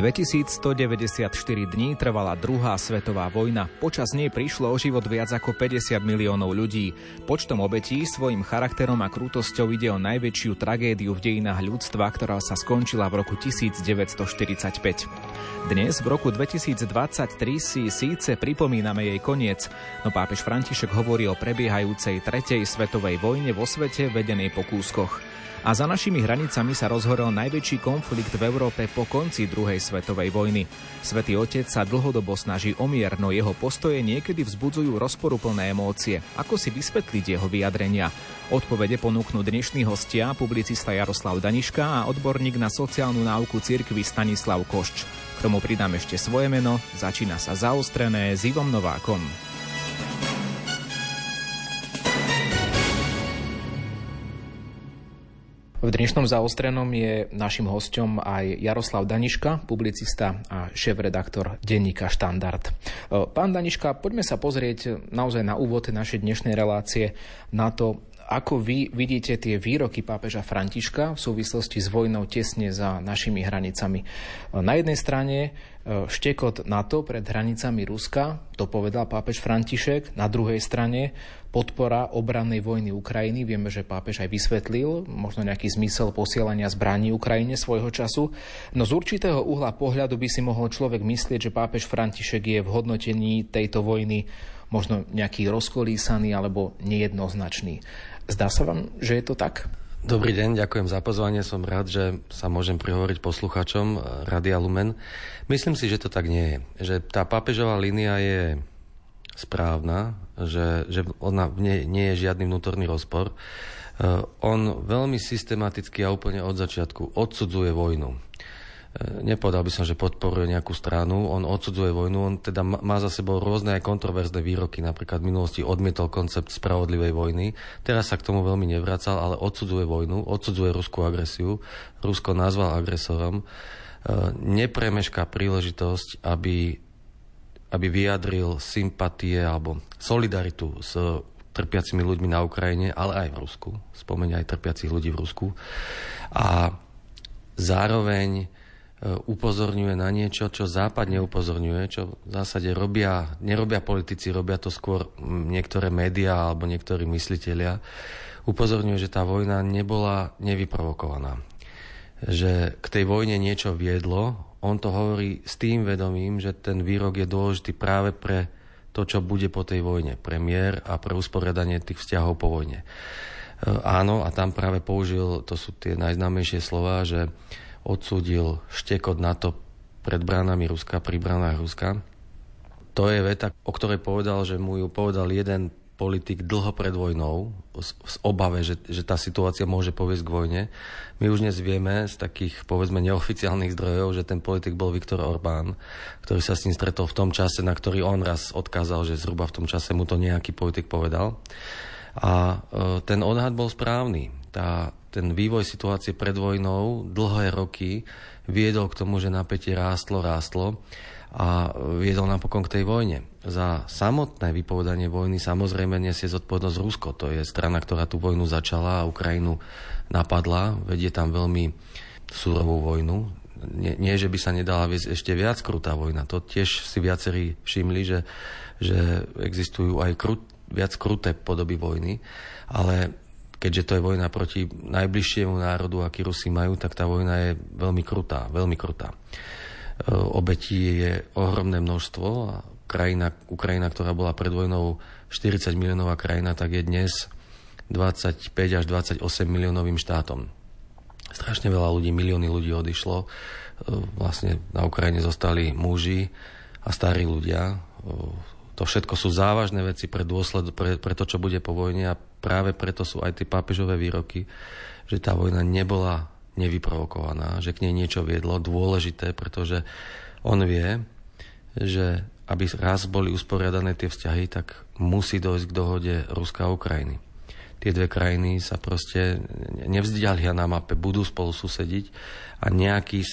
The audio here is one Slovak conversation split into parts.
2194 dní trvala druhá svetová vojna. Počas nej prišlo o život viac ako 50 miliónov ľudí. Počtom obetí, svojim charakterom a krútosťou ide o najväčšiu tragédiu v dejinách ľudstva, ktorá sa skončila v roku 1945. Dnes, v roku 2023, si síce pripomíname jej koniec, no pápež František hovorí o prebiehajúcej tretej svetovej vojne vo svete vedenej po kúskoch. A za našimi hranicami sa rozhorel najväčší konflikt v Európe po konci druhej svetovej vojny. Svetý Otec sa dlhodobo snaží o mier, no jeho postoje niekedy vzbudzujú rozporuplné emócie. Ako si vysvetliť jeho vyjadrenia? Odpovede ponúknú dnešní hostia, publicista Jaroslav Daniška a odborník na sociálnu náuku cirkvi Stanislav Košč. K tomu pridám ešte svoje meno, začína sa zaostrené s Ivom Novákom. V dnešnom zaostrenom je našim hostom aj Jaroslav Daniška, publicista a šéf-redaktor denníka Štandard. E, pán Daniška, poďme sa pozrieť naozaj na úvod našej dnešnej relácie na to, ako vy vidíte tie výroky pápeža Františka v súvislosti s vojnou tesne za našimi hranicami? E, na jednej strane E, štekot NATO pred hranicami Ruska, to povedal pápež František. Na druhej strane podpora obrannej vojny Ukrajiny. Vieme, že pápež aj vysvetlil možno nejaký zmysel posielania zbraní Ukrajine svojho času. No z určitého uhla pohľadu by si mohol človek myslieť, že pápež František je v hodnotení tejto vojny možno nejaký rozkolísaný alebo nejednoznačný. Zdá sa vám, že je to tak? Dobrý deň, ďakujem za pozvanie. Som rád, že sa môžem prihovoriť posluchačom Radia Lumen. Myslím si, že to tak nie je. Že tá pápežová línia je správna, že, že ona nie, nie je žiadny vnútorný rozpor. Uh, on veľmi systematicky a úplne od začiatku odsudzuje vojnu. E, nepovedal by som, že podporuje nejakú stranu, on odsudzuje vojnu, on teda má za sebou rôzne aj kontroverzné výroky, napríklad v minulosti odmietol koncept spravodlivej vojny, teraz sa k tomu veľmi nevracal, ale odsudzuje vojnu, odsudzuje ruskú agresiu, Rusko nazval agresorom, e, nepremešká príležitosť, aby, aby vyjadril sympatie alebo solidaritu s trpiacimi ľuďmi na Ukrajine, ale aj v Rusku. Spomenia aj trpiacich ľudí v Rusku. A zároveň upozorňuje na niečo, čo Západ neupozorňuje, čo v zásade robia, nerobia politici, robia to skôr niektoré médiá alebo niektorí mysliteľia. Upozorňuje, že tá vojna nebola nevyprovokovaná. Že k tej vojne niečo viedlo. On to hovorí s tým vedomím, že ten výrok je dôležitý práve pre to, čo bude po tej vojne, pre mier a pre usporiadanie tých vzťahov po vojne. E, áno, a tam práve použil, to sú tie najznámejšie slova, že odsúdil štekot NATO pred bránami Ruska, pri bránach Ruska. To je veta, o ktorej povedal, že mu ju povedal jeden politik dlho pred vojnou, z obave, že, že tá situácia môže poviesť k vojne. My už dnes vieme z takých, povedzme, neoficiálnych zdrojov, že ten politik bol Viktor Orbán, ktorý sa s ním stretol v tom čase, na ktorý on raz odkázal, že zhruba v tom čase mu to nejaký politik povedal. A e, ten odhad bol správny. Tá ten vývoj situácie pred vojnou dlhé roky viedol k tomu, že napätie rástlo, rástlo a viedol napokon k tej vojne. Za samotné vypovedanie vojny samozrejme nesie zodpovednosť Rusko. To je strana, ktorá tú vojnu začala a Ukrajinu napadla. Vedie tam veľmi súrovú vojnu. Nie, nie, že by sa nedala viesť ešte viac krutá vojna. To tiež si viacerí všimli, že, že existujú aj krut, viac kruté podoby vojny. Ale keďže to je vojna proti najbližšiemu národu, aký Rusi majú, tak tá vojna je veľmi krutá, veľmi krutá. E, obetí je ohromné množstvo a krajina, Ukrajina, ktorá bola pred vojnou 40 miliónová krajina, tak je dnes 25 až 28 miliónovým štátom. Strašne veľa ľudí, milióny ľudí odišlo. E, vlastne na Ukrajine zostali muži a starí ľudia. To všetko sú závažné veci pre, dôsled, pre, pre to, čo bude po vojne a práve preto sú aj tie pápežové výroky, že tá vojna nebola nevyprovokovaná, že k nej niečo viedlo dôležité, pretože on vie, že aby raz boli usporiadané tie vzťahy, tak musí dojsť k dohode Ruska a Ukrajiny. Tie dve krajiny sa proste nevzdialia na mape, budú spolu susediť a nejaký,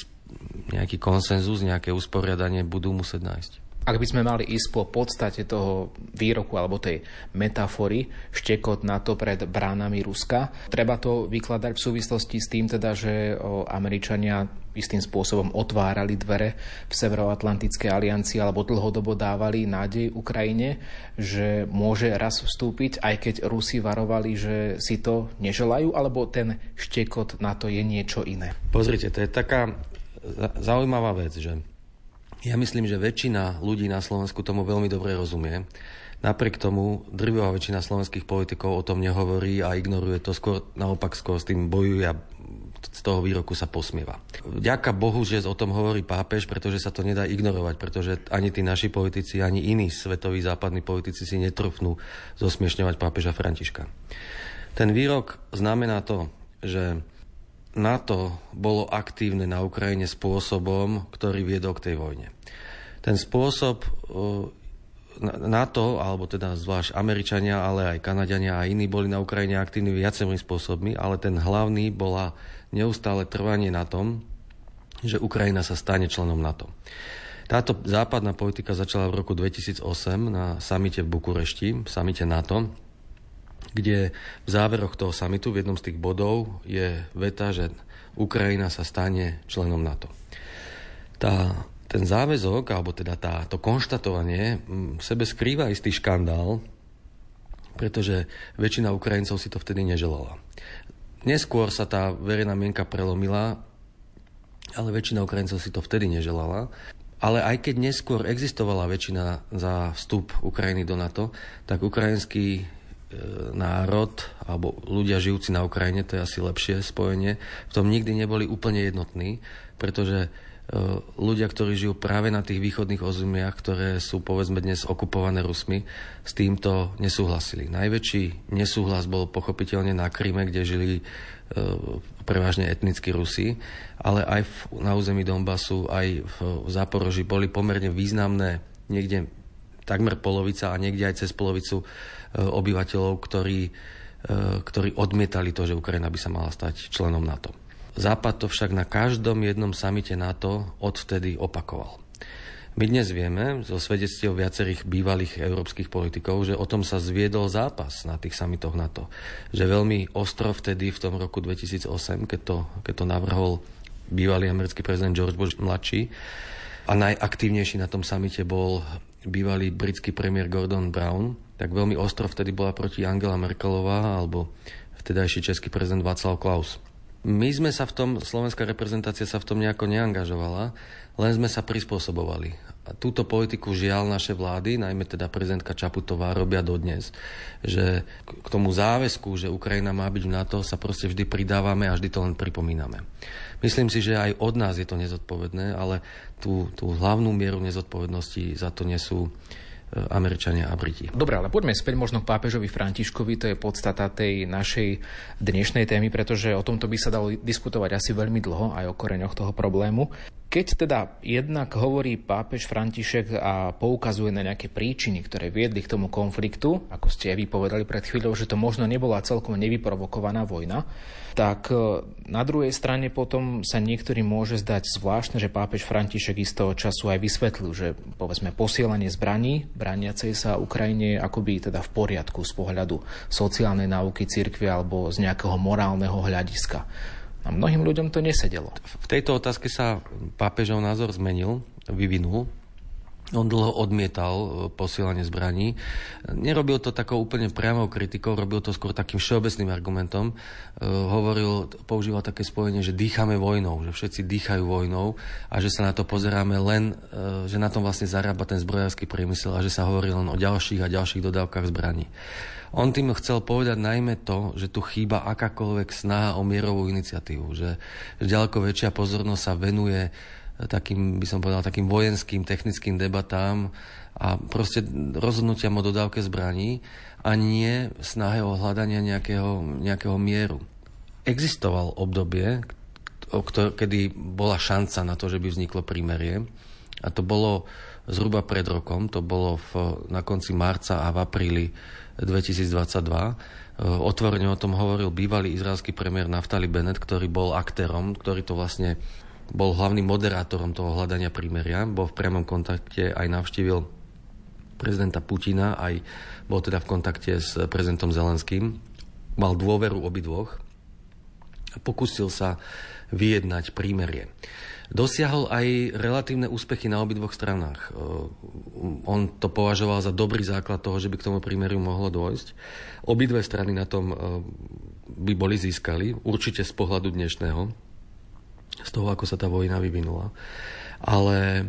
nejaký konsenzus, nejaké usporiadanie budú musieť nájsť. Ak by sme mali ísť po podstate toho výroku alebo tej metafory štekot to pred bránami Ruska, treba to vykladať v súvislosti s tým teda, že Američania istým spôsobom otvárali dvere v Severoatlantickej aliancii alebo dlhodobo dávali nádej Ukrajine, že môže raz vstúpiť, aj keď Rusi varovali, že si to neželajú, alebo ten štekot na to je niečo iné. Pozrite, to je taká zaujímavá vec, že ja myslím, že väčšina ľudí na Slovensku tomu veľmi dobre rozumie. Napriek tomu drvivá väčšina slovenských politikov o tom nehovorí a ignoruje to, skôr naopak skôr s tým bojuje a z toho výroku sa posmieva. Ďaká Bohu, že o tom hovorí pápež, pretože sa to nedá ignorovať, pretože ani tí naši politici, ani iní svetoví západní politici si netrfnú zosmiešňovať pápeža Františka. Ten výrok znamená to, že NATO bolo aktívne na Ukrajine spôsobom, ktorý viedol k tej vojne. Ten spôsob NATO, alebo teda zvlášť Američania, ale aj Kanadiania a iní boli na Ukrajine aktívni viacerými spôsobmi, ale ten hlavný bola neustále trvanie na tom, že Ukrajina sa stane členom NATO. Táto západná politika začala v roku 2008 na samite v Bukurešti, samite NATO, kde v záveroch toho samitu v jednom z tých bodov je veta, že Ukrajina sa stane členom NATO. Tá, ten záväzok, alebo teda tá, to konštatovanie v sebe skrýva istý škandál, pretože väčšina Ukrajincov si to vtedy neželala. Neskôr sa tá verejná mienka prelomila, ale väčšina Ukrajincov si to vtedy neželala. Ale aj keď neskôr existovala väčšina za vstup Ukrajiny do NATO, tak ukrajinský E, národ alebo ľudia žijúci na Ukrajine, to je asi lepšie spojenie, v tom nikdy neboli úplne jednotní, pretože e, ľudia, ktorí žijú práve na tých východných ozumiach, ktoré sú povedzme dnes okupované Rusmi, s týmto nesúhlasili. Najväčší nesúhlas bol pochopiteľne na Kryme, kde žili e, prevažne etnickí Rusi, ale aj v, na území Donbasu, aj v, v boli pomerne významné, niekde takmer polovica a niekde aj cez polovicu E, obyvateľov, ktorí, e, ktorí odmietali to, že Ukrajina by sa mala stať členom NATO. Západ to však na každom jednom samite NATO odvtedy opakoval. My dnes vieme zo svedectiev viacerých bývalých európskych politikov, že o tom sa zviedol zápas na tých samitoch NATO. Že veľmi ostro vtedy v tom roku 2008, keď to, keď to navrhol bývalý americký prezident George Bush mladší, a najaktívnejší na tom samite bol bývalý britský premiér Gordon Brown, tak veľmi ostro vtedy bola proti Angela Merkelová alebo vtedajší český prezident Václav Klaus. My sme sa v tom, slovenská reprezentácia sa v tom nejako neangažovala, len sme sa prispôsobovali. A túto politiku žiaľ naše vlády, najmä teda prezidentka Čaputová, robia dodnes. Že k tomu záväzku, že Ukrajina má byť v NATO, sa proste vždy pridávame a vždy to len pripomíname. Myslím si, že aj od nás je to nezodpovedné, ale tú, tú hlavnú mieru nezodpovednosti za to nesú E, Američania a Briti. Dobre, ale poďme späť možno k pápežovi Františkovi, to je podstata tej našej dnešnej témy, pretože o tomto by sa dalo diskutovať asi veľmi dlho, aj o koreňoch toho problému. Keď teda jednak hovorí pápež František a poukazuje na nejaké príčiny, ktoré viedli k tomu konfliktu, ako ste aj vypovedali pred chvíľou, že to možno nebola celkom nevyprovokovaná vojna, tak e, na druhej strane potom sa niektorým môže zdať zvláštne, že pápež František istého času aj vysvetlil, že povedzme posielanie zbraní brániacej sa Ukrajine akoby teda v poriadku z pohľadu sociálnej náuky cirkvi alebo z nejakého morálneho hľadiska. A mnohým ľuďom to nesedelo. V tejto otázke sa pápežov názor zmenil, vyvinul. On dlho odmietal e, posielanie zbraní. Nerobil to takou úplne priamou kritikou, robil to skôr takým všeobecným argumentom. E, hovoril, používal také spojenie, že dýchame vojnou, že všetci dýchajú vojnou a že sa na to pozeráme len, e, že na tom vlastne zarába ten zbrojársky priemysel a že sa hovorí len o ďalších a ďalších dodávkach zbraní. On tým chcel povedať najmä to, že tu chýba akákoľvek snaha o mierovú iniciatívu, že, ďaleko väčšia pozornosť sa venuje takým, by som povedal, takým vojenským, technickým debatám a proste rozhodnutiam o dodávke zbraní a nie snahe o hľadanie nejakého, nejakého mieru. Existoval obdobie, kedy bola šanca na to, že by vzniklo prímerie a to bolo zhruba pred rokom, to bolo v, na konci marca a v apríli 2022. Otvorene o tom hovoril bývalý izraelský premiér Naftali Bennett, ktorý bol aktérom, ktorý to vlastne bol hlavným moderátorom toho hľadania prímeria, bol v priamom kontakte, aj navštívil prezidenta Putina, aj bol teda v kontakte s prezidentom Zelenským. Mal dôveru obidvoch pokusil sa vyjednať prímerie. Dosiahol aj relatívne úspechy na obidvoch stranách. On to považoval za dobrý základ toho, že by k tomu prímeriu mohlo dôjsť. Obidve strany na tom by boli získali, určite z pohľadu dnešného z toho, ako sa tá vojna vyvinula. Ale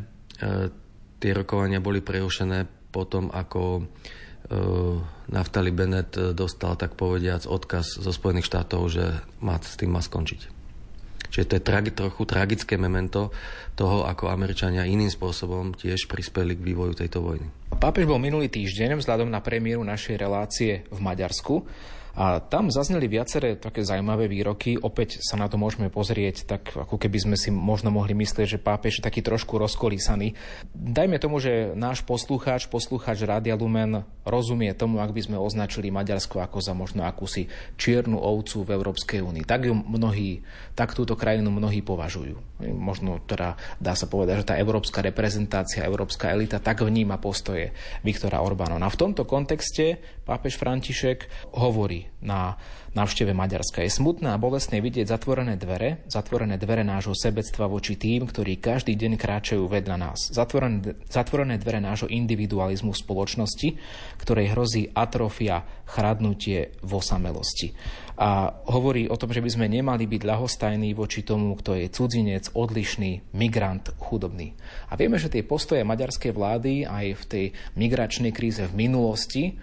tie rokovania boli prerušené potom, ako Naftali Bennett dostal, tak povediac, odkaz zo Spojených štátov, že má, s tým má skončiť. Čiže to je tragi, trochu tragické memento toho, ako Američania iným spôsobom tiež prispeli k vývoju tejto vojny. Pápež bol minulý týždeň vzhľadom na premiéru našej relácie v Maďarsku a tam zazneli viaceré také zaujímavé výroky. Opäť sa na to môžeme pozrieť, tak ako keby sme si možno mohli myslieť, že pápež je taký trošku rozkolísaný. Dajme tomu, že náš poslucháč, poslucháč Rádia Lumen rozumie tomu, ak by sme označili Maďarsko ako za možno akúsi čiernu ovcu v Európskej únii. Tak ju mnohí, tak túto krajinu mnohí považujú. Možno teda dá sa povedať, že tá európska reprezentácia, európska elita tak vníma postoje Viktora Orbána. No v tomto kontexte pápež František hovorí na návšteve Maďarska. Je smutné a bolestné vidieť zatvorené dvere, zatvorené dvere nášho sebectva voči tým, ktorí každý deň kráčajú vedľa nás. Zatvorené, zatvorené dvere nášho individualizmu v spoločnosti, ktorej hrozí atrofia, chradnutie v osamelosti. A hovorí o tom, že by sme nemali byť ľahostajní voči tomu, kto je cudzinec, odlišný, migrant, chudobný. A vieme, že tie postoje maďarskej vlády aj v tej migračnej kríze v minulosti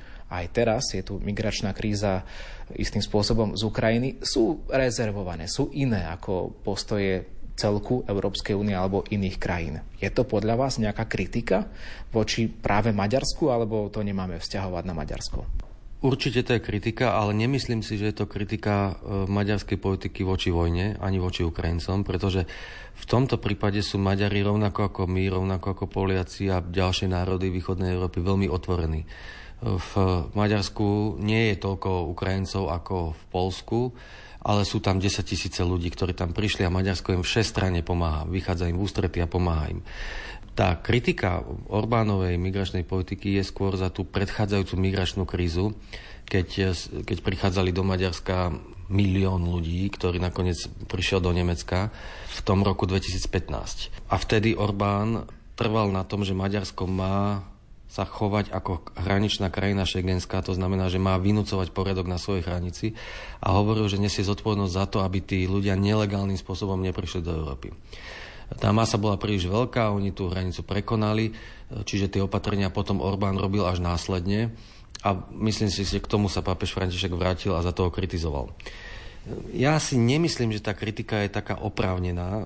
aj teraz je tu migračná kríza istým spôsobom z Ukrajiny, sú rezervované, sú iné ako postoje celku Európskej únie alebo iných krajín. Je to podľa vás nejaká kritika voči práve Maďarsku, alebo to nemáme vzťahovať na Maďarsko? Určite to je kritika, ale nemyslím si, že je to kritika e, maďarskej politiky voči vojne, ani voči Ukrajincom, pretože v tomto prípade sú Maďari rovnako ako my, rovnako ako Poliaci a ďalšie národy východnej Európy veľmi otvorení v Maďarsku nie je toľko Ukrajincov ako v Polsku, ale sú tam 10 tisíce ľudí, ktorí tam prišli a Maďarsko im všestranne pomáha, vychádza im ústrety a pomáha im. Tá kritika Orbánovej migračnej politiky je skôr za tú predchádzajúcu migračnú krízu, keď, keď prichádzali do Maďarska milión ľudí, ktorý nakoniec prišiel do Nemecka v tom roku 2015. A vtedy Orbán trval na tom, že Maďarsko má sa chovať ako hraničná krajina šengenská, to znamená, že má vynúcovať poriadok na svojej hranici a hovoril, že nesie zodpovednosť za to, aby tí ľudia nelegálnym spôsobom neprišli do Európy. Tá masa bola príliš veľká, oni tú hranicu prekonali, čiže tie opatrenia potom Orbán robil až následne a myslím si, že k tomu sa pápež František vrátil a za toho kritizoval. Ja si nemyslím, že tá kritika je taká oprávnená, e,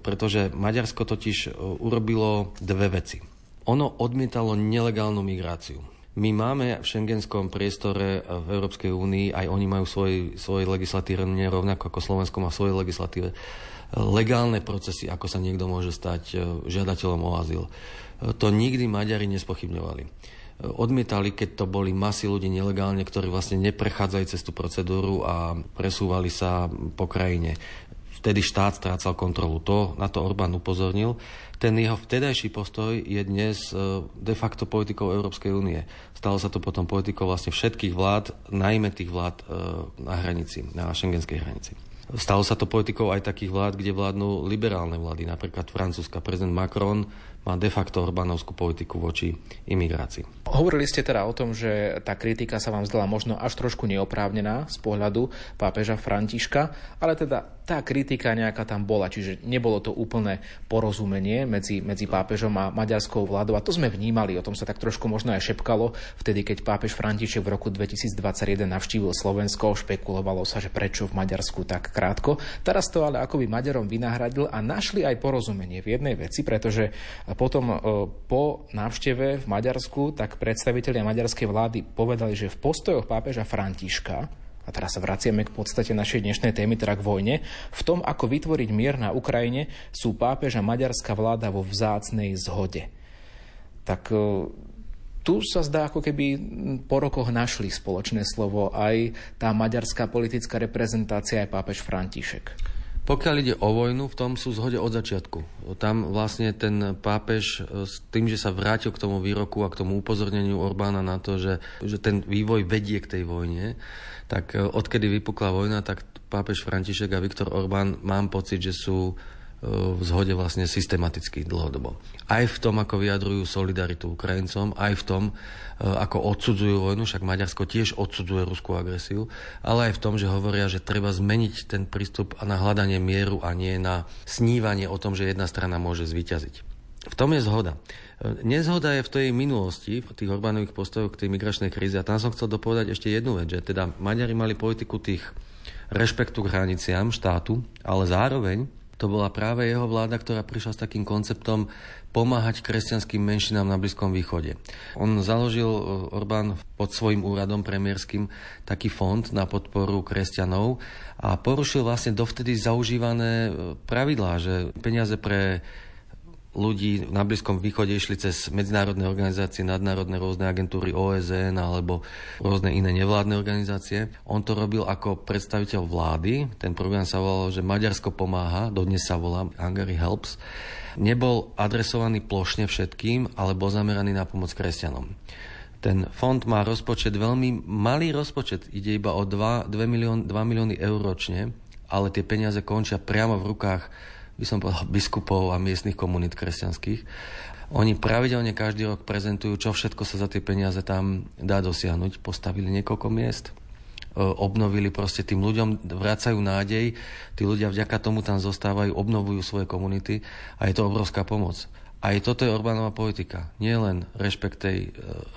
pretože Maďarsko totiž e, urobilo dve veci ono odmietalo nelegálnu migráciu. My máme v šengenskom priestore v Európskej únii, aj oni majú svoj, svoj legislatívne, rovnako ako Slovensko má svoje legislatíve, legálne procesy, ako sa niekto môže stať e, žiadateľom o azyl. E, to nikdy Maďari nespochybňovali. E, odmietali, keď to boli masy ľudí nelegálne, ktorí vlastne neprechádzajú cez tú procedúru a presúvali sa po krajine. Vtedy štát strácal kontrolu. To, na to Orbán upozornil ten jeho vtedajší postoj je dnes e, de facto politikou Európskej únie. Stalo sa to potom politikou vlastne všetkých vlád, najmä tých vlád e, na hranici, na šengenskej hranici. Stalo sa to politikou aj takých vlád, kde vládnu liberálne vlády, napríklad Francúzska. Prezident Macron má de facto Orbánovskú politiku voči imigrácii. Hovorili ste teda o tom, že tá kritika sa vám zdala možno až trošku neoprávnená z pohľadu pápeža Františka, ale teda tá kritika nejaká tam bola, čiže nebolo to úplné porozumenie medzi, medzi pápežom a maďarskou vládou a to sme vnímali, o tom sa tak trošku možno aj šepkalo, vtedy keď pápež František v roku 2021 navštívil Slovensko, špekulovalo sa, že prečo v Maďarsku tak krátko. Teraz to ale akoby Maďarom vynahradil a našli aj porozumenie v jednej veci, pretože potom e, po návšteve v Maďarsku tak predstavitelia maďarskej vlády povedali, že v postojoch pápeža Františka a teraz sa vraciame k podstate našej dnešnej témy, teda k vojne, v tom, ako vytvoriť mier na Ukrajine, sú pápež a maďarská vláda vo vzácnej zhode. Tak e, tu sa zdá, ako keby po rokoch našli spoločné slovo aj tá maďarská politická reprezentácia, aj pápež František. Pokiaľ ide o vojnu, v tom sú zhode od začiatku. Tam vlastne ten pápež e, s tým, že sa vrátil k tomu výroku a k tomu upozorneniu Orbána na to, že, že ten vývoj vedie k tej vojne, tak e, odkedy vypukla vojna, tak pápež František a Viktor Orbán mám pocit, že sú v zhode vlastne systematicky dlhodobo. Aj v tom, ako vyjadrujú solidaritu Ukrajincom, aj v tom, e, ako odsudzujú vojnu, však Maďarsko tiež odsudzuje ruskú agresiu, ale aj v tom, že hovoria, že treba zmeniť ten prístup na hľadanie mieru a nie na snívanie o tom, že jedna strana môže zvíťaziť. V tom je zhoda. E, nezhoda je v tej minulosti, v tých Orbánových postojoch k tej migračnej kríze. A tam som chcel dopovedať ešte jednu vec, že teda Maďari mali politiku tých rešpektu k hraniciám štátu, ale zároveň to bola práve jeho vláda, ktorá prišla s takým konceptom pomáhať kresťanským menšinám na Blízkom východe. On založil e, Orbán pod svojim úradom premiérským taký fond na podporu kresťanov a porušil vlastne dovtedy zaužívané e, pravidlá, že peniaze pre ľudí na Blízkom východe išli cez medzinárodné organizácie, nadnárodné rôzne agentúry OSN alebo rôzne iné nevládne organizácie. On to robil ako predstaviteľ vlády. Ten program sa volal, že Maďarsko pomáha, dodnes sa volá Hungary Helps. Nebol adresovaný plošne všetkým, ale bol zameraný na pomoc kresťanom. Ten fond má rozpočet veľmi malý rozpočet, ide iba o 2, 2, milión, 2 milióny eur ročne, ale tie peniaze končia priamo v rukách by som povedal, biskupov a miestnych komunít kresťanských. Oni pravidelne každý rok prezentujú, čo všetko sa za tie peniaze tam dá dosiahnuť. Postavili niekoľko miest, e, obnovili proste tým ľuďom, vracajú nádej, tí ľudia vďaka tomu tam zostávajú, obnovujú svoje komunity a je to obrovská pomoc. Aj toto je Orbánova politika. Nie len rešpekt tej e,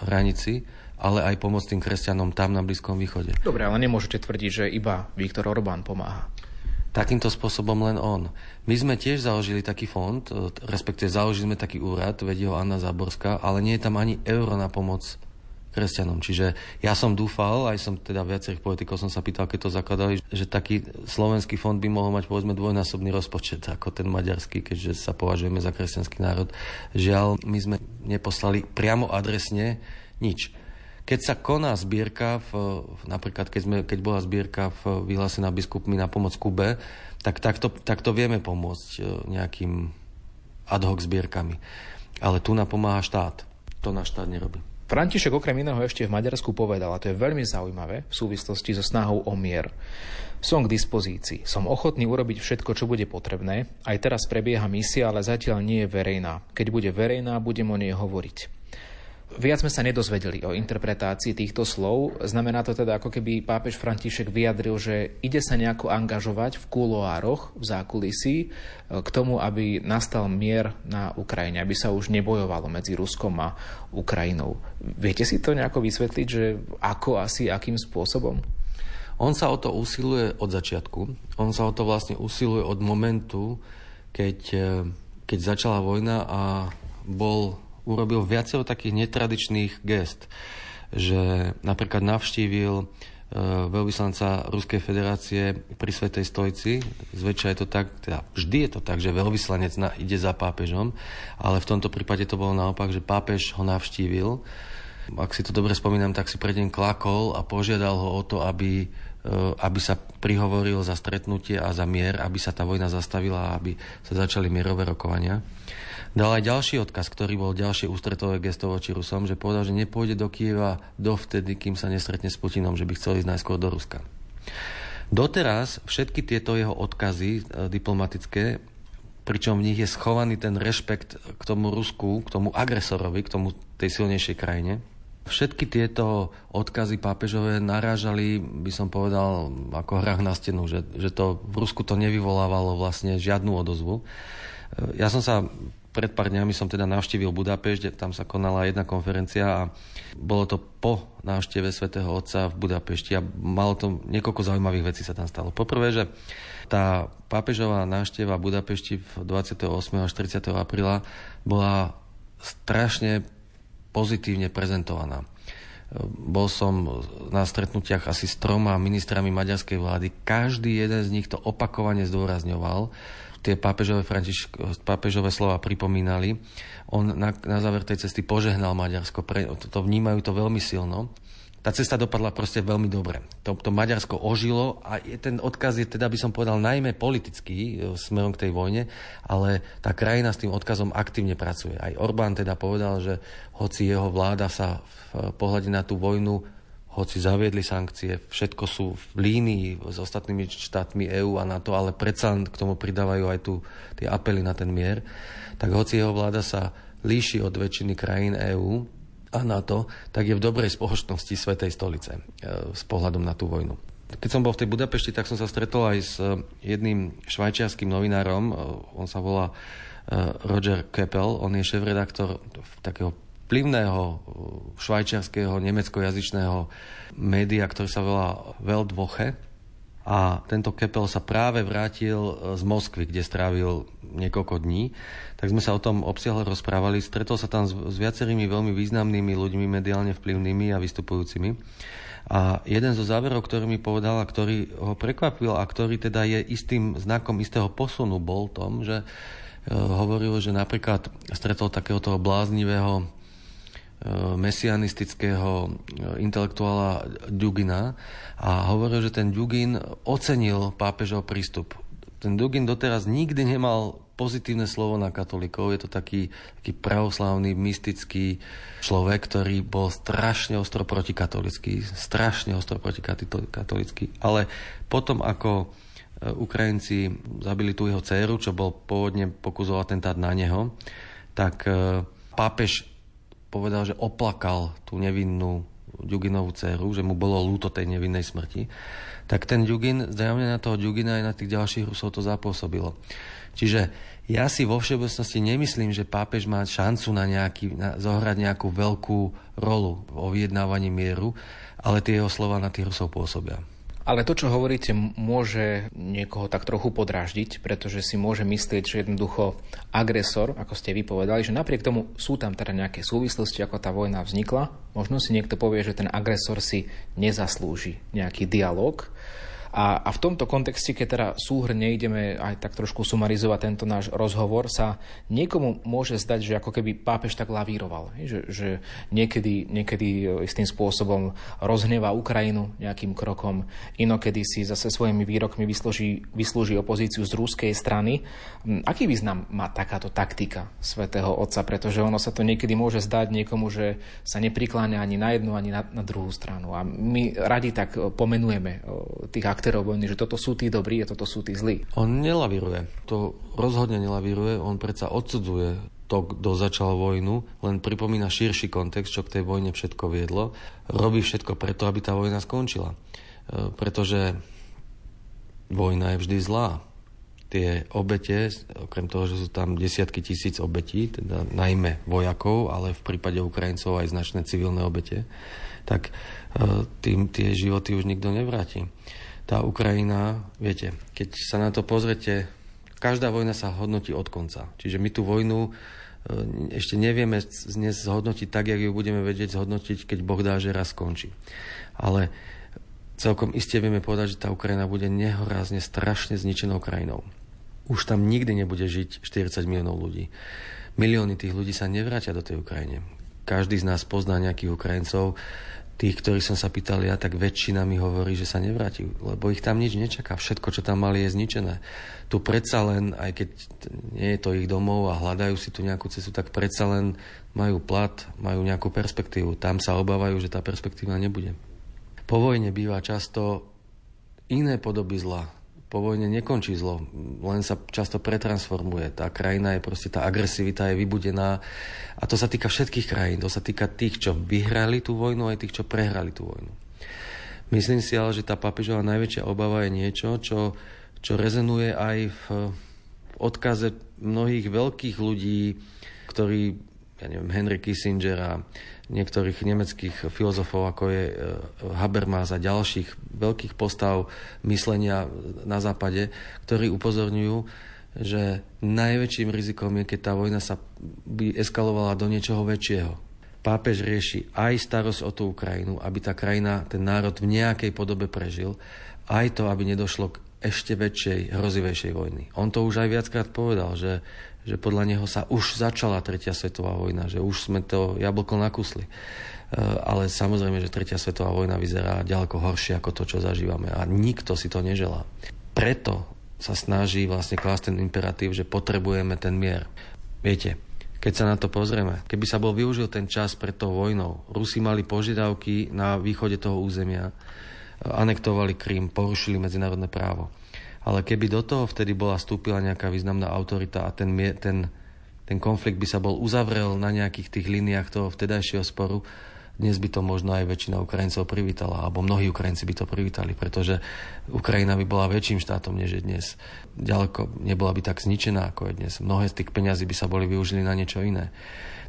hranici, ale aj pomoc tým kresťanom tam na Blízkom východe. Dobre, ale nemôžete tvrdiť, že iba Viktor Orbán pomáha takýmto spôsobom len on. My sme tiež založili taký fond, e, respektíve založili sme taký úrad, vedie ho Anna Záborská, ale nie je tam ani euro na pomoc kresťanom. Čiže ja som dúfal, aj som teda viacerých politikov som sa pýtal, keď to zakladali, že taký slovenský fond by mohol mať povedzme dvojnásobný rozpočet ako ten maďarský, keďže sa považujeme za kresťanský národ. Žiaľ, my sme neposlali priamo adresne nič. Keď sa koná zbierka, v, napríklad keď, sme, keď bola zbierka v, vyhlásená biskupmi na pomoc Kube, tak takto, takto vieme pomôcť e, nejakým ad hoc zbierkami. Ale tu napomáha štát. To náš štát nerobí. František okrem iného ešte v Maďarsku povedal, a to je veľmi zaujímavé v súvislosti so snahou o mier. Som k dispozícii, som ochotný urobiť všetko, čo bude potrebné. Aj teraz prebieha misia, ale zatiaľ nie je verejná. Keď bude verejná, budem o nej hovoriť. Viac sme sa nedozvedeli o interpretácii týchto slov. Znamená to teda, ako keby pápež František vyjadril, že ide sa nejako angažovať v kuloároch, v zákulisí, e, k tomu, aby nastal mier na Ukrajine, aby sa už nebojovalo medzi Ruskom a Ukrajinou. Viete si to nejako vysvetliť, že ako asi, akým spôsobom? On sa o to usiluje od začiatku. On sa o to vlastne usiluje od momentu, keď, e, keď začala vojna a bol urobil viacero takých netradičných gest, že napríklad navštívil e, veľvyslanca Ruskej federácie pri Svetej Stojci. Zväčša je to tak, teda vždy je to tak, že veľvyslanec na, ide za pápežom, ale v tomto prípade to bolo naopak, že pápež ho navštívil. Ak si to dobre spomínam, tak si pred ním klakol a požiadal ho o to, aby, e, aby sa prihovoril za stretnutie a za mier, aby sa tá vojna zastavila a aby sa začali mierové rokovania. Dal aj ďalší odkaz, ktorý bol ďalšie ústretové gesto voči Rusom, že povedal, že nepôjde do Kieva dovtedy, kým sa nestretne s Putinom, že by chcel ísť najskôr do Ruska. Doteraz všetky tieto jeho odkazy e, diplomatické, pričom v nich je schovaný ten rešpekt k tomu Rusku, k tomu agresorovi, k tomu tej silnejšej krajine, Všetky tieto odkazy pápežové narážali, by som povedal, ako hrách na stenu, že, že to v Rusku to nevyvolávalo vlastne žiadnu odozvu. E, ja som sa pred pár dňami som teda navštívil Budapešť, tam sa konala jedna konferencia a bolo to po návšteve svätého Otca v Budapešti a malo to niekoľko zaujímavých vecí sa tam stalo. Poprvé, že tá pápežová návšteva Budapešti v 28. až 30. apríla bola strašne pozitívne prezentovaná. Bol som na stretnutiach asi s troma ministrami maďarskej vlády. Každý jeden z nich to opakovane zdôrazňoval, tie pápežové, Františk, pápežové slova pripomínali. On na, na záver tej cesty požehnal Maďarsko, pre, to, to vnímajú to veľmi silno. tá cesta dopadla proste veľmi dobre. To, to Maďarsko ožilo a je, ten odkaz je teda, by som povedal, najmä politický e, smerom k tej vojne, ale tá krajina s tým odkazom aktívne pracuje. Aj Orbán teda povedal, že hoci jeho vláda sa v pohľade na tú vojnu hoci zaviedli sankcie, všetko sú v línii s ostatnými štátmi EÚ a NATO, ale predsa k tomu pridávajú aj tu tie apely na ten mier, tak hoci jeho vláda sa líši od väčšiny krajín EÚ a NATO, tak je v dobrej spoločnosti Svetej stolice e, s pohľadom na tú vojnu. Keď som bol v tej Budapešti, tak som sa stretol aj s e, jedným švajčiarským novinárom, e, on sa volá Roger Keppel, on je šéf-redaktor takého vplyvného uh, švajčiarského, nemeckojazyčného média, ktorý sa volá Weltwoche. A tento Kepel sa práve vrátil uh, z Moskvy, kde strávil niekoľko dní. Tak sme sa o tom obsiahle rozprávali. Stretol sa tam s, s viacerými veľmi významnými ľuďmi, mediálne vplyvnými a vystupujúcimi. A jeden zo záverov, ktorý mi povedal a ktorý ho prekvapil a ktorý teda je istým znakom istého posunu, bol tom, že uh, hovoril, že napríklad stretol takého toho bláznivého mesianistického eh, intelektuála Dugina a hovoril, že ten Dugin ocenil pápežov prístup. Ten Dugin doteraz nikdy nemal pozitívne slovo na katolíkov. Je to taký, taký pravoslavný, mystický človek, ktorý bol strašne ostro protikatolický. Strašne ostro protikatolický. Ale potom, ako eh, Ukrajinci zabili tú jeho dceru, čo bol pôvodne pokus atentát na neho, tak pápež povedal, že oplakal tú nevinnú Ďuginovú dceru, že mu bolo lúto tej nevinnej smrti, tak ten Ďugin, zjavne na toho Ďugina aj na tých ďalších Rusov to zapôsobilo. Čiže ja si vo všeobecnosti nemyslím, že pápež má šancu na, nejaký, na zohrať nejakú veľkú rolu o vyjednávaní mieru, ale tie jeho slova na tých Rusov pôsobia. Ale to, čo hovoríte, môže niekoho tak trochu podráždiť, pretože si môže myslieť, že jednoducho agresor, ako ste vypovedali, že napriek tomu sú tam teda nejaké súvislosti, ako tá vojna vznikla. Možno si niekto povie, že ten agresor si nezaslúži nejaký dialog, a, a v tomto kontexte, keď teda súhrne ideme aj tak trošku sumarizovať tento náš rozhovor, sa niekomu môže zdať, že ako keby pápež tak lavíroval. Že, že niekedy, niekedy istým spôsobom rozhnevá Ukrajinu nejakým krokom, inokedy si zase svojimi výrokmi vyslúži, vyslúži opozíciu z ruskej strany. Hm, aký význam má takáto taktika svätého Otca? Pretože ono sa to niekedy môže zdať niekomu, že sa neprikláňa ani na jednu, ani na, na druhú stranu. A my radi tak pomenujeme tých aktérov vojny, že toto sú tí dobrí a toto sú tí zlí. On nelavíruje. To rozhodne nelavíruje. On predsa odsudzuje to, kto začal vojnu, len pripomína širší kontext, čo k tej vojne všetko viedlo. Robí všetko preto, aby tá vojna skončila. E, pretože vojna je vždy zlá. Tie obete, okrem toho, že sú tam desiatky tisíc obetí, teda najmä vojakov, ale v prípade Ukrajincov aj značné civilné obete, tak e, tým tie životy už nikto nevráti tá Ukrajina, viete, keď sa na to pozrete, každá vojna sa hodnotí od konca. Čiže my tú vojnu e, ešte nevieme dnes zhodnotiť tak, jak ju budeme vedieť zhodnotiť, keď Boh dá, že raz skončí. Ale celkom iste vieme povedať, že tá Ukrajina bude nehorázne strašne zničenou krajinou. Už tam nikdy nebude žiť 40 miliónov ľudí. Milióny tých ľudí sa nevrátia do tej Ukrajine. Každý z nás pozná nejakých Ukrajincov, tých, ktorých som sa pýtal ja, tak väčšina mi hovorí, že sa nevráti, lebo ich tam nič nečaká. Všetko, čo tam mali, je zničené. Tu predsa len, aj keď nie je to ich domov a hľadajú si tu nejakú cestu, tak predsa len majú plat, majú nejakú perspektívu. Tam sa obávajú, že tá perspektíva nebude. Po vojne býva často iné podoby zla po vojne nekončí zlo, len sa často pretransformuje. Tá krajina je proste, tá agresivita je vybudená a to sa týka všetkých krajín. To sa týka tých, čo vyhrali tú vojnu, aj tých, čo prehrali tú vojnu. Myslím si ale, že tá papežová najväčšia obava je niečo, čo, čo rezonuje aj v, v odkaze mnohých veľkých ľudí, ktorí, ja neviem, Henry Kissinger a niektorých nemeckých filozofov, ako je e, Habermas a ďalších veľkých postav myslenia na západe, ktorí upozorňujú, že najväčším rizikom je, keď tá vojna sa by eskalovala do niečoho väčšieho. Pápež rieši aj starosť o tú Ukrajinu, aby tá krajina, ten národ v nejakej podobe prežil, aj to, aby nedošlo k ešte väčšej, hrozivejšej vojny. On to už aj viackrát povedal, že že podľa neho sa už začala tretia svetová vojna, že už sme to jablko nakusli. E, ale samozrejme, že tretia svetová vojna vyzerá ďaleko horšie ako to, čo zažívame a nikto si to neželá. Preto sa snaží vlastne klásť ten imperatív, že potrebujeme ten mier. Viete, keď sa na to pozrieme, keby sa bol využil ten čas pred tou vojnou, Rusi mali požiadavky na východe toho územia, anektovali Krím, porušili medzinárodné právo. Ale keby do toho vtedy bola vstúpila nejaká významná autorita a ten, ten, ten konflikt by sa bol uzavrel na nejakých tých líniách toho vtedajšieho sporu, dnes by to možno aj väčšina Ukrajincov privítala, alebo mnohí Ukrajinci by to privítali, pretože Ukrajina by bola väčším štátom, než je dnes. Ďaleko nebola by tak zničená, ako je dnes. Mnohé z tých peňazí by sa boli využili na niečo iné.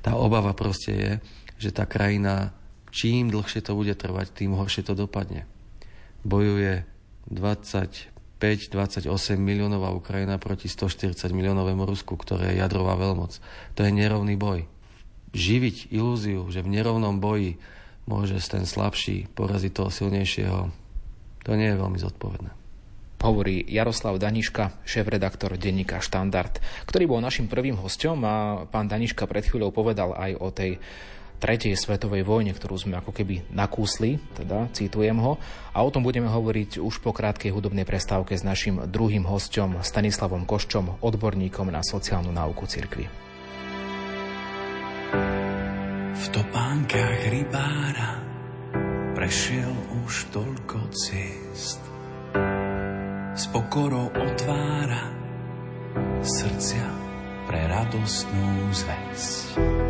Tá obava proste je, že tá krajina, čím dlhšie to bude trvať, tým horšie to dopadne. Bojuje 20 5-28 miliónová Ukrajina proti 140 miliónovému Rusku, ktoré je jadrová veľmoc. To je nerovný boj. Živiť ilúziu, že v nerovnom boji môže ten slabší poraziť toho silnejšieho, to nie je veľmi zodpovedné. Hovorí Jaroslav Daniška, šéf-redaktor denníka Štandard, ktorý bol našim prvým hostom a pán Daniška pred chvíľou povedal aj o tej tretej svetovej vojne, ktorú sme ako keby nakúsli, teda citujem ho. A o tom budeme hovoriť už po krátkej hudobnej prestávke s našim druhým hostom Stanislavom Koščom, odborníkom na sociálnu náuku cirkvi. V topánkach rybára prešiel už toľko ciest. S pokorou otvára srdcia pre radostnú zväzť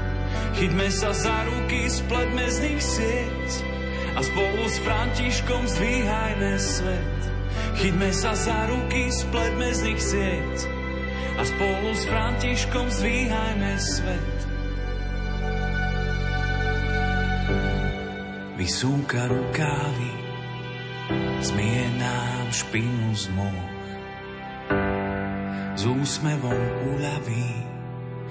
Chyťme sa za ruky, spletme z nich sieť a spolu s Františkom zdvíhajme svet. Chyťme sa za ruky, spletme z nich sieť a spolu s Františkom zdvíhajme svet. Vysúka rukávy, zmie nám špinu z moh. S úsmevom uľaví,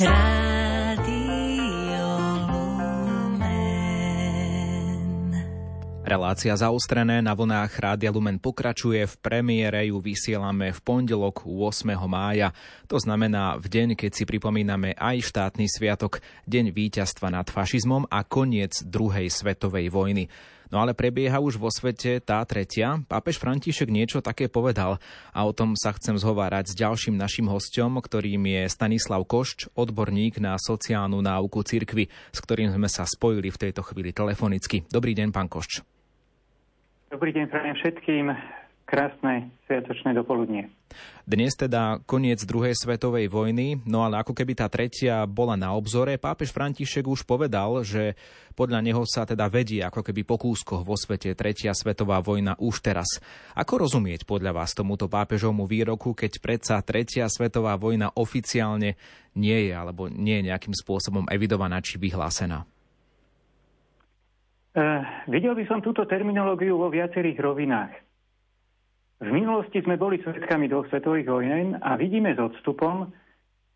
Relácia zaostrené na vlnách Rádia Lumen pokračuje. V premiére ju vysielame v pondelok 8. mája. To znamená v deň, keď si pripomíname aj štátny sviatok, deň víťazstva nad fašizmom a koniec druhej svetovej vojny. No ale prebieha už vo svete tá tretia. Pápež František niečo také povedal a o tom sa chcem zhovárať s ďalším našim hostom, ktorým je Stanislav Košč, odborník na sociálnu náuku cirkvy, s ktorým sme sa spojili v tejto chvíli telefonicky. Dobrý deň, pán Košč. Dobrý deň prajem všetkým. Krásne sviatočné dopoludnie. Dnes teda koniec druhej svetovej vojny, no ale ako keby tá tretia bola na obzore, pápež František už povedal, že podľa neho sa teda vedie ako keby po kúskoch vo svete tretia svetová vojna už teraz. Ako rozumieť podľa vás tomuto pápežovmu výroku, keď predsa tretia svetová vojna oficiálne nie je alebo nie je nejakým spôsobom evidovaná či vyhlásená? Uh, videl by som túto terminológiu vo viacerých rovinách. V minulosti sme boli svetkami dvoch svetových vojen a vidíme s odstupom,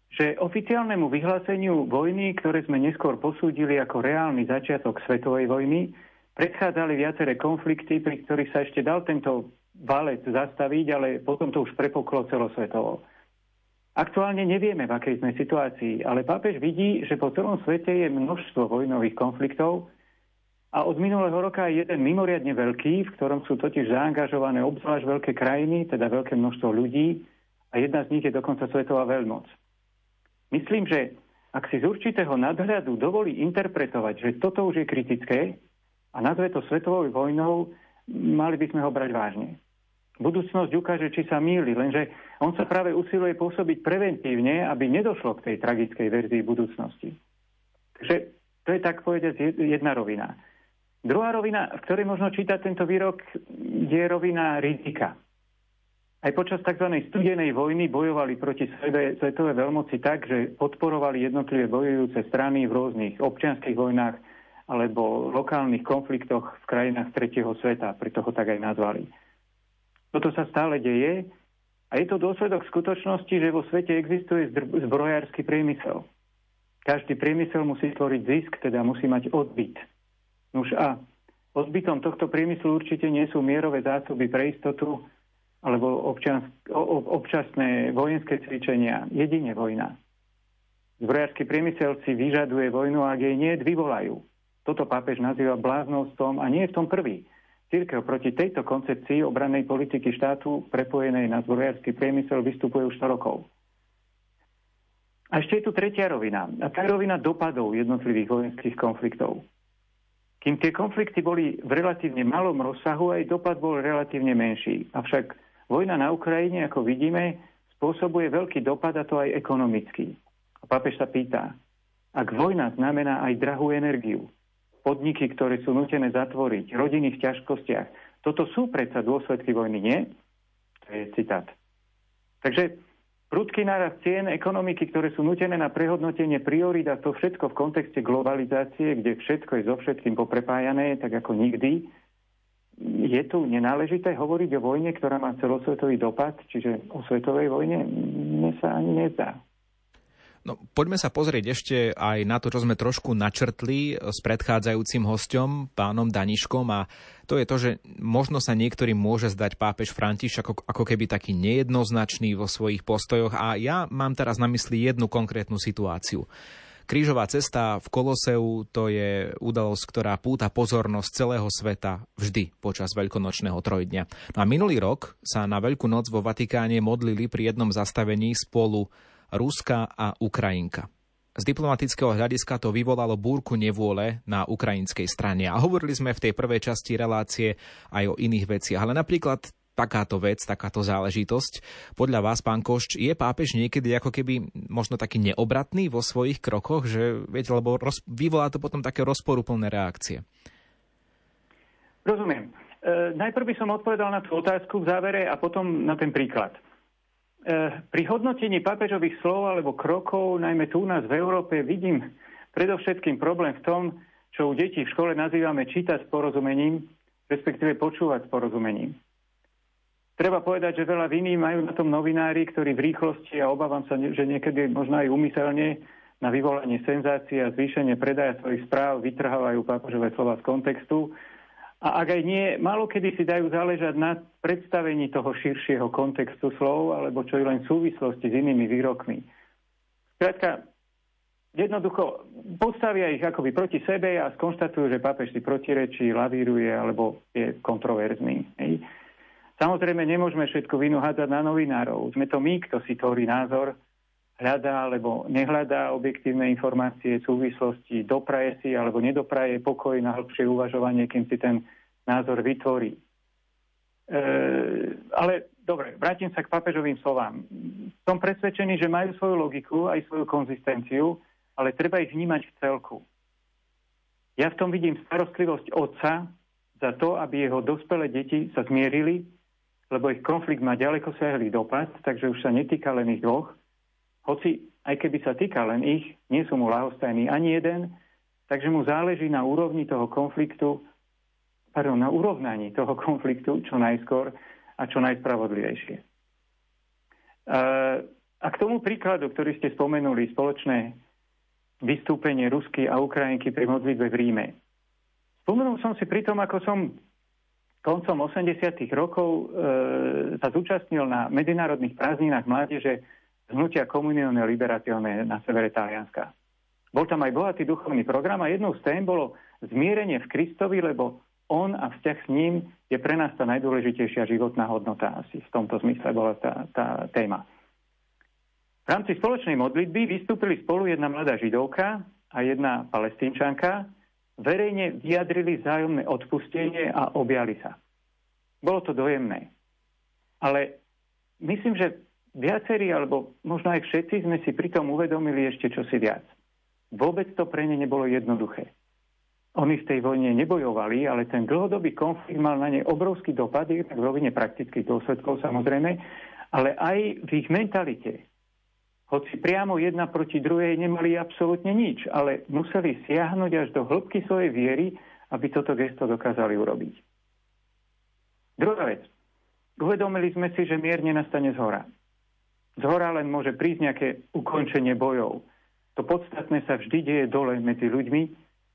že oficiálnemu vyhláseniu vojny, ktoré sme neskôr posúdili ako reálny začiatok svetovej vojny, predchádzali viaceré konflikty, pri ktorých sa ešte dal tento valec zastaviť, ale potom to už prepoklo celosvetovo. Aktuálne nevieme, v akej sme situácii, ale pápež vidí, že po celom svete je množstvo vojnových konfliktov, a od minulého roka je jeden mimoriadne veľký, v ktorom sú totiž zaangažované obzvlášť veľké krajiny, teda veľké množstvo ľudí a jedna z nich je dokonca svetová veľmoc. Myslím, že ak si z určitého nadhľadu dovolí interpretovať, že toto už je kritické a nazve to svetovou vojnou, mali by sme ho brať vážne. Budúcnosť ukáže, či sa míli, lenže on sa práve usiluje pôsobiť preventívne, aby nedošlo k tej tragickej verzii budúcnosti. Takže to je tak povedať jedna rovina. Druhá rovina, v ktorej možno čítať tento výrok, je rovina rizika. Aj počas tzv. studenej vojny bojovali proti svetové veľmoci tak, že podporovali jednotlivé bojujúce strany v rôznych občianských vojnách alebo lokálnych konfliktoch v krajinách tretieho sveta, preto ho tak aj nazvali. Toto sa stále deje a je to dôsledok skutočnosti, že vo svete existuje zbrojársky priemysel. Každý priemysel musí tvoriť zisk, teda musí mať odbyt. Nuž a odbytom tohto priemyslu určite nie sú mierové zásoby pre istotu alebo občans, občasné vojenské cvičenia. Jedine vojna. Zbrojársky priemysel si vyžaduje vojnu ak jej nie, vyvolajú. Toto pápež nazýva bláznostom a nie je v tom prvý. Církev proti tejto koncepcii obrannej politiky štátu prepojenej na zbrojársky priemysel vystupuje už 100 rokov. A ešte je tu tretia rovina. A tá je rovina dopadov jednotlivých vojenských konfliktov. Kým tie konflikty boli v relatívne malom rozsahu, aj dopad bol relatívne menší. Avšak vojna na Ukrajine, ako vidíme, spôsobuje veľký dopad a to aj ekonomický. A pápež sa pýta, ak vojna znamená aj drahú energiu, podniky, ktoré sú nutené zatvoriť, rodiny v ťažkostiach, toto sú predsa dôsledky vojny, nie? To je citát. Takže Prudký nárast cien ekonomiky, ktoré sú nutené na prehodnotenie priorít to všetko v kontexte globalizácie, kde všetko je so všetkým poprepájané, tak ako nikdy, je tu nenáležité hovoriť o vojne, ktorá má celosvetový dopad, čiže o svetovej vojne? Mne sa ani nezdá. No, poďme sa pozrieť ešte aj na to, čo sme trošku načrtli s predchádzajúcim hostom, pánom Daniškom a to je to, že možno sa niektorým môže zdať pápež Františ ako, ako keby taký nejednoznačný vo svojich postojoch a ja mám teraz na mysli jednu konkrétnu situáciu. Krížová cesta v Koloseu to je udalosť, ktorá púta pozornosť celého sveta vždy počas veľkonočného trojdňa. No a minulý rok sa na Veľkú noc vo Vatikáne modlili pri jednom zastavení spolu Ruska a Ukrajinka. Z diplomatického hľadiska to vyvolalo búrku nevôle na ukrajinskej strane. A hovorili sme v tej prvej časti relácie aj o iných veciach. Ale napríklad takáto vec, takáto záležitosť. Podľa vás, pán Košč, je pápež niekedy ako keby možno taký neobratný vo svojich krokoch, že viete, lebo roz, vyvolá to potom také rozporuplné reakcie? Rozumiem. E, najprv by som odpovedal na tú otázku v závere a potom na ten príklad. Eh, pri hodnotení pápežových slov alebo krokov, najmä tu u nás v Európe, vidím predovšetkým problém v tom, čo u detí v škole nazývame čítať s porozumením, respektíve počúvať s porozumením. Treba povedať, že veľa viny majú na tom novinári, ktorí v rýchlosti a obávam sa, že niekedy možno aj umyselne na vyvolanie senzácie a zvýšenie predaja svojich správ vytrhávajú pápežové slova z kontextu a ak aj nie, malo kedy si dajú záležať na predstavení toho širšieho kontextu slov, alebo čo je len súvislosti s inými výrokmi. Skrátka, jednoducho postavia ich akoby proti sebe a skonštatujú, že pápež si protirečí, lavíruje alebo je kontroverzný. Hej. Samozrejme, nemôžeme všetko vinu hádzať na novinárov. Sme to my, kto si tvorí názor hľadá alebo nehľadá objektívne informácie, súvislosti, dopraje si alebo nedopraje pokoj na hĺbšie uvažovanie, kým si ten názor vytvorí. ale dobre, vrátim sa k papežovým slovám. Som presvedčený, že majú svoju logiku, aj svoju konzistenciu, ale treba ich vnímať v celku. Ja v tom vidím starostlivosť otca za to, aby jeho dospelé deti sa zmierili, lebo ich konflikt má ďaleko sahlý dopad, takže už sa netýka len ich dvoch. Hoci aj keby sa týka len ich, nie sú mu lahostajní ani jeden, takže mu záleží na úrovni toho konfliktu, pardon, na urovnaní toho konfliktu čo najskôr a čo najspravodlivejšie. A k tomu príkladu, ktorý ste spomenuli, spoločné vystúpenie Rusky a Ukrajinky pri modlitbe v Ríme. Spomenul som si pri tom, ako som koncom 80. rokov e, sa zúčastnil na medzinárodných prázdninách mládeže hnutia Komunione Liberazione na severe Talianska. Bol tam aj bohatý duchovný program a jednou z tém bolo zmierenie v Kristovi, lebo on a vzťah s ním je pre nás tá najdôležitejšia životná hodnota. Asi v tomto zmysle bola tá, tá téma. V rámci spoločnej modlitby vystúpili spolu jedna mladá židovka a jedna palestínčanka, verejne vyjadrili vzájomné odpustenie a objali sa. Bolo to dojemné. Ale myslím, že viacerí, alebo možno aj všetci sme si pritom uvedomili ešte čosi viac. Vôbec to pre ne nebolo jednoduché. Oni v tej vojne nebojovali, ale ten dlhodobý konflikt mal na ne obrovský dopad, tak v rovine praktických dôsledkov samozrejme, ale aj v ich mentalite. Hoci priamo jedna proti druhej nemali absolútne nič, ale museli siahnuť až do hĺbky svojej viery, aby toto gesto dokázali urobiť. Druhá vec. Uvedomili sme si, že mier nenastane z hora. Z hora len môže prísť nejaké ukončenie bojov. To podstatné sa vždy deje dole medzi ľuďmi,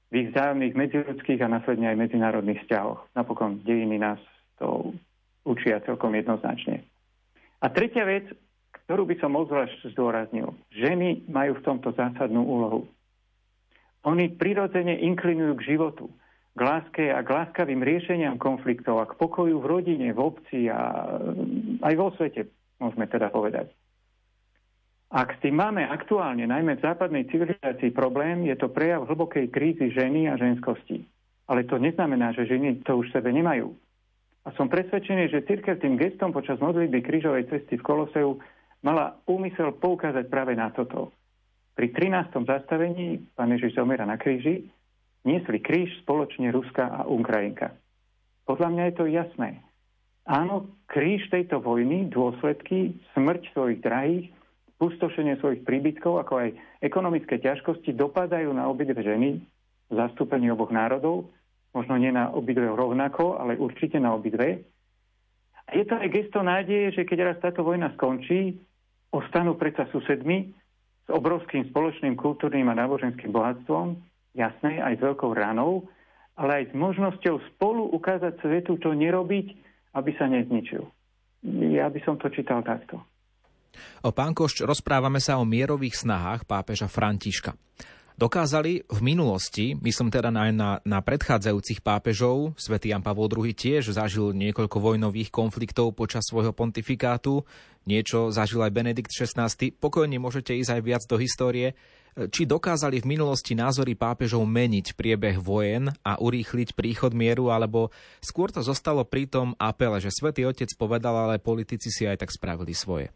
v ich vzájomných medziludských a následne aj medzinárodných vzťahoch. Napokon dejiny nás to učia celkom jednoznačne. A tretia vec, ktorú by som obzvlášť zdôraznil. Ženy majú v tomto zásadnú úlohu. Oni prirodzene inklinujú k životu, k láske a k láskavým riešeniam konfliktov a k pokoju v rodine, v obci a aj vo svete, môžeme teda povedať. Ak s tým máme aktuálne, najmä v západnej civilizácii problém, je to prejav hlbokej krízy ženy a ženskosti. Ale to neznamená, že ženy to už sebe nemajú. A som presvedčený, že církev tým gestom počas modlitby krížovej cesty v Koloseu mala úmysel poukázať práve na toto. Pri 13. zastavení pán Ježiš zomiera na kríži, niesli kríž spoločne Ruska a Ukrajinka. Podľa mňa je to jasné. Áno, kríž tejto vojny, dôsledky, smrť svojich drahých, pustošenie svojich príbytkov, ako aj ekonomické ťažkosti dopadajú na obidve ženy v zastúpení oboch národov, možno nie na obidve rovnako, ale určite na obidve. A je to aj gesto nádeje, že keď raz táto vojna skončí, ostanú predsa susedmi s obrovským spoločným kultúrnym a náboženským bohatstvom, jasné, aj s veľkou ranou, ale aj s možnosťou spolu ukázať svetu, čo nerobiť, aby sa nezničil. Ja by som to čítal takto. O pán Košč, rozprávame sa o mierových snahách pápeža Františka. Dokázali v minulosti, myslím teda aj na, na predchádzajúcich pápežov, svätý Jan Pavol II tiež zažil niekoľko vojnových konfliktov počas svojho pontifikátu, niečo zažil aj Benedikt XVI, pokojne môžete ísť aj viac do histórie, či dokázali v minulosti názory pápežov meniť priebeh vojen a urýchliť príchod mieru, alebo skôr to zostalo pri tom apele, že svätý Otec povedal, ale politici si aj tak spravili svoje.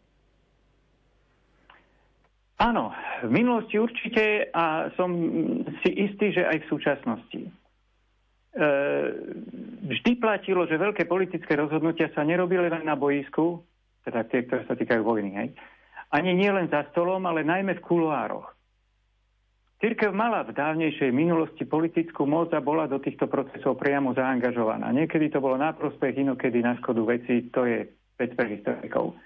Áno, v minulosti určite a som si istý, že aj v súčasnosti. E, vždy platilo, že veľké politické rozhodnutia sa nerobili len na boisku, teda tie, ktoré sa týkajú vojny, hej, ani nie len za stolom, ale najmä v kuloároch. Církev mala v dávnejšej minulosti politickú moc a bola do týchto procesov priamo zaangažovaná. Niekedy to bolo na prospech, inokedy na škodu veci, to je vec pre historikov.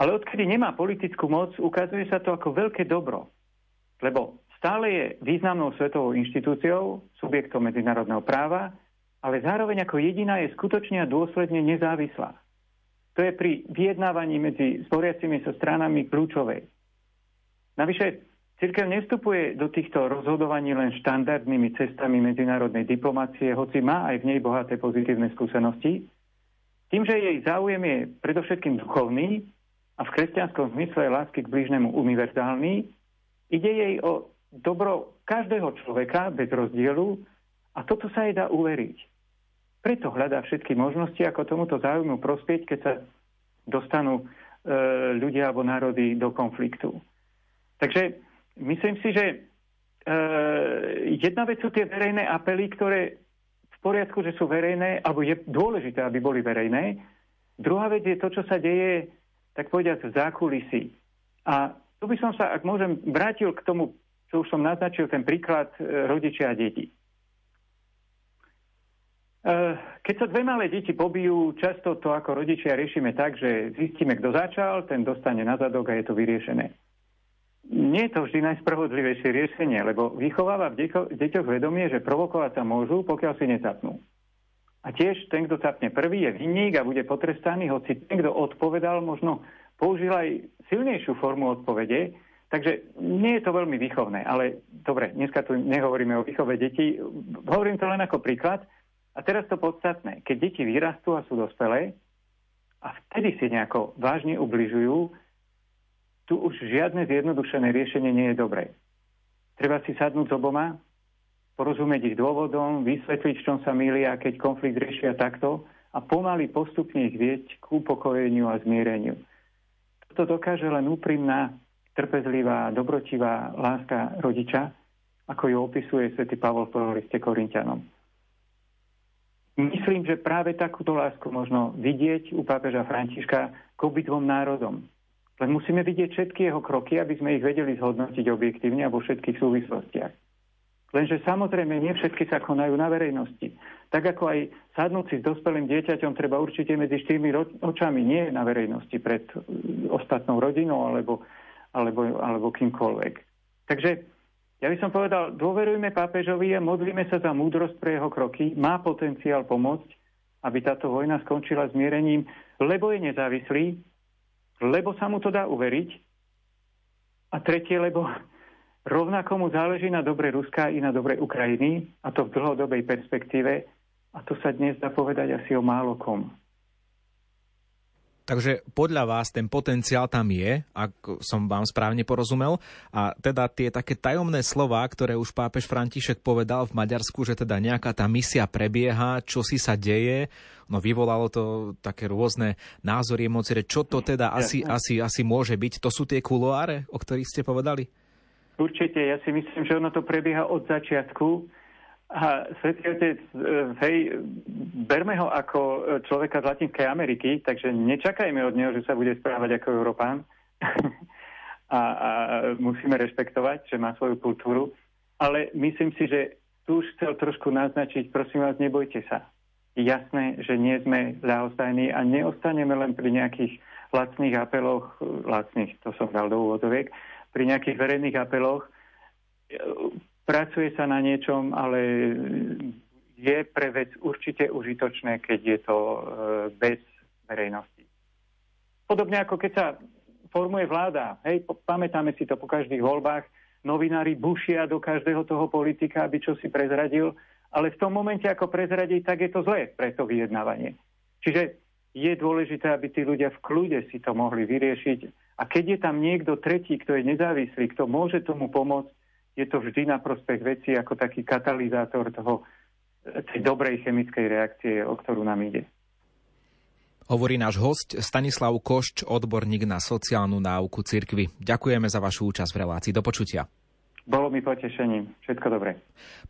Ale odkedy nemá politickú moc, ukazuje sa to ako veľké dobro. Lebo stále je významnou svetovou inštitúciou, subjektom medzinárodného práva, ale zároveň ako jediná je skutočne a dôsledne nezávislá. To je pri vyjednávaní medzi sporiacimi sa stranami kľúčové. Navyše, církev nevstupuje do týchto rozhodovaní len štandardnými cestami medzinárodnej diplomácie, hoci má aj v nej bohaté pozitívne skúsenosti. Tým, že jej záujem je predovšetkým duchovný, a v kresťanskom zmysle lásky k blížnemu univerzálny, ide jej o dobro každého človeka bez rozdielu a toto sa jej dá uveriť. preto hľadá všetky možnosti, ako tomuto záujmu prospieť, keď sa dostanú e, ľudia alebo národy do konfliktu. Takže myslím si, že e, jedna vec sú tie verejné apely, ktoré v poriadku, že sú verejné, alebo je dôležité, aby boli verejné. Druhá vec je to, čo sa deje, tak povediať, v zákulisí. A tu by som sa, ak môžem, vrátil k tomu, čo už som naznačil, ten príklad e, rodičia a deti. E, keď sa dve malé deti pobijú, často to ako rodičia riešime tak, že zistíme, kto začal, ten dostane na zadok a je to vyriešené. Nie je to vždy najspravodlivejšie riešenie, lebo vychováva v deťoch vedomie, že provokovať sa môžu, pokiaľ si necapnú. A tiež ten, kto capne prvý, je vinník a bude potrestaný, hoci ten, kto odpovedal, možno použil aj silnejšiu formu odpovede, takže nie je to veľmi výchovné. Ale dobre, dneska tu nehovoríme o výchove detí, hovorím to len ako príklad. A teraz to podstatné, keď deti vyrastú a sú dospelé a vtedy si nejako vážne ubližujú, tu už žiadne zjednodušené riešenie nie je dobré. Treba si sadnúť s oboma, porozumieť ich dôvodom, vysvetliť, v čom sa milia, keď konflikt riešia takto a pomaly postupne ich vieť k upokojeniu a zmiereniu. To dokáže len úprimná, trpezlivá, dobrotivá láska rodiča, ako ju opisuje svätý Pavol v liste Korintianom. Myslím, že práve takúto lásku možno vidieť u pápeža Františka k obidvom národom. Len musíme vidieť všetky jeho kroky, aby sme ich vedeli zhodnotiť objektívne a vo všetkých súvislostiach. Lenže samozrejme nie všetky sa konajú na verejnosti. Tak ako aj sadnúci s dospelým dieťaťom treba určite medzi štyrmi očami, nie na verejnosti, pred uh, ostatnou rodinou alebo, alebo, alebo kýmkoľvek. Takže ja by som povedal, dôverujme pápežovi a modlíme sa za múdrosť pre jeho kroky. Má potenciál pomôcť, aby táto vojna skončila zmierením, lebo je nezávislý, lebo sa mu to dá uveriť. A tretie, lebo Rovnako mu záleží na dobre Ruska i na dobre Ukrajiny, a to v dlhodobej perspektíve, a to sa dnes dá povedať asi o málo kom. Takže podľa vás ten potenciál tam je, ak som vám správne porozumel. A teda tie také tajomné slova, ktoré už pápež František povedal v Maďarsku, že teda nejaká tá misia prebieha, čo si sa deje, no vyvolalo to také rôzne názory, emócie, čo to teda asi, asi, asi môže byť. To sú tie kuloáre, o ktorých ste povedali? Určite, ja si myslím, že ono to prebieha od začiatku. A Svetý Otec, e, hej, berme ho ako e, človeka z Latinskej Ameriky, takže nečakajme od neho, že sa bude správať ako Európán. a, a musíme rešpektovať, že má svoju kultúru. Ale myslím si, že tu už chcel trošku naznačiť, prosím vás, nebojte sa. Jasné, že nie sme ľahostajní a neostaneme len pri nejakých lacných apeloch, lacných, to som dal do úvodoviek, pri nejakých verejných apeloch. Pracuje sa na niečom, ale je pre vec určite užitočné, keď je to e, bez verejnosti. Podobne ako keď sa formuje vláda. Hej, pamätáme si to po každých voľbách. Novinári bušia do každého toho politika, aby čo si prezradil, ale v tom momente, ako prezradí, tak je to zlé pre to vyjednávanie. Čiže je dôležité, aby tí ľudia v kľude si to mohli vyriešiť a keď je tam niekto tretí, kto je nezávislý, kto môže tomu pomôcť, je to vždy na prospech veci ako taký katalizátor toho, tej dobrej chemickej reakcie, o ktorú nám ide. Hovorí náš host Stanislav Košč, odborník na sociálnu náuku cirkvy. Ďakujeme za vašu účasť v relácii. Do počutia. Bolo mi potešením. Všetko dobré.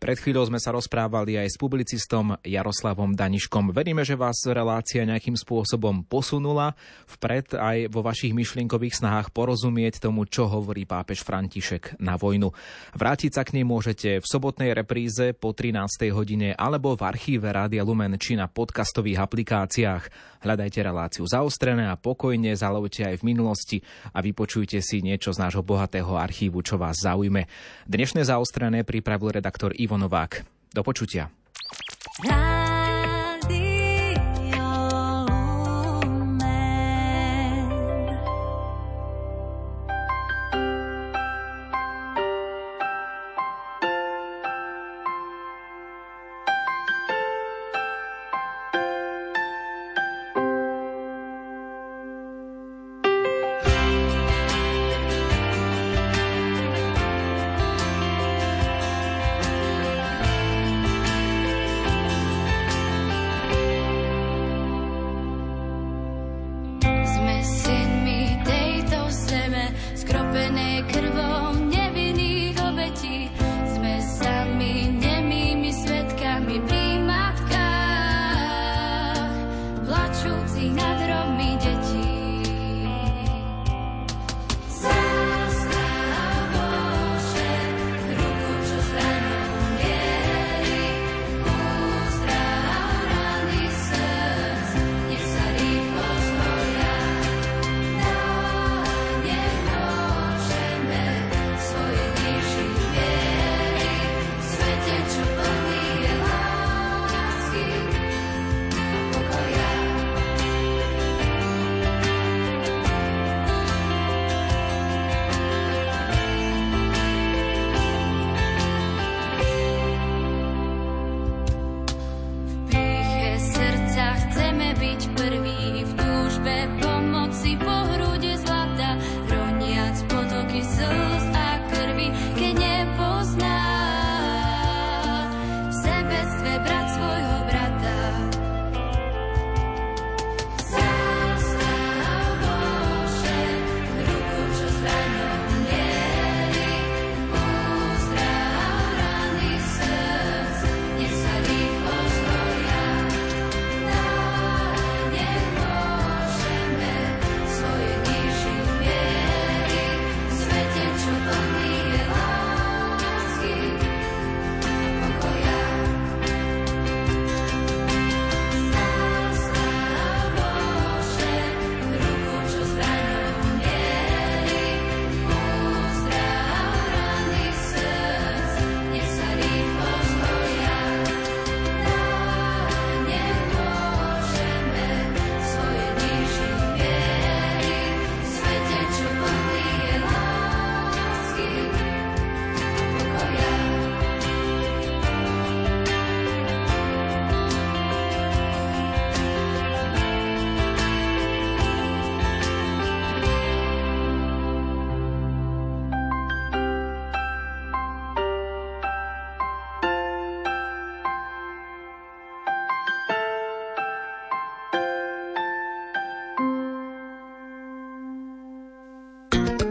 Pred chvíľou sme sa rozprávali aj s publicistom Jaroslavom Daniškom. Veríme, že vás relácia nejakým spôsobom posunula vpred aj vo vašich myšlienkových snahách porozumieť tomu, čo hovorí pápež František na vojnu. Vrátiť sa k nej môžete v sobotnej repríze po 13. hodine alebo v archíve Rádia Lumen či na podcastových aplikáciách. Hľadajte reláciu zaostrené a pokojne zalovte aj v minulosti a vypočujte si niečo z nášho bohatého archívu, čo vás zaujme. Dnešné zaostrené pripravil redaktor Ivo Novák. Do počutia.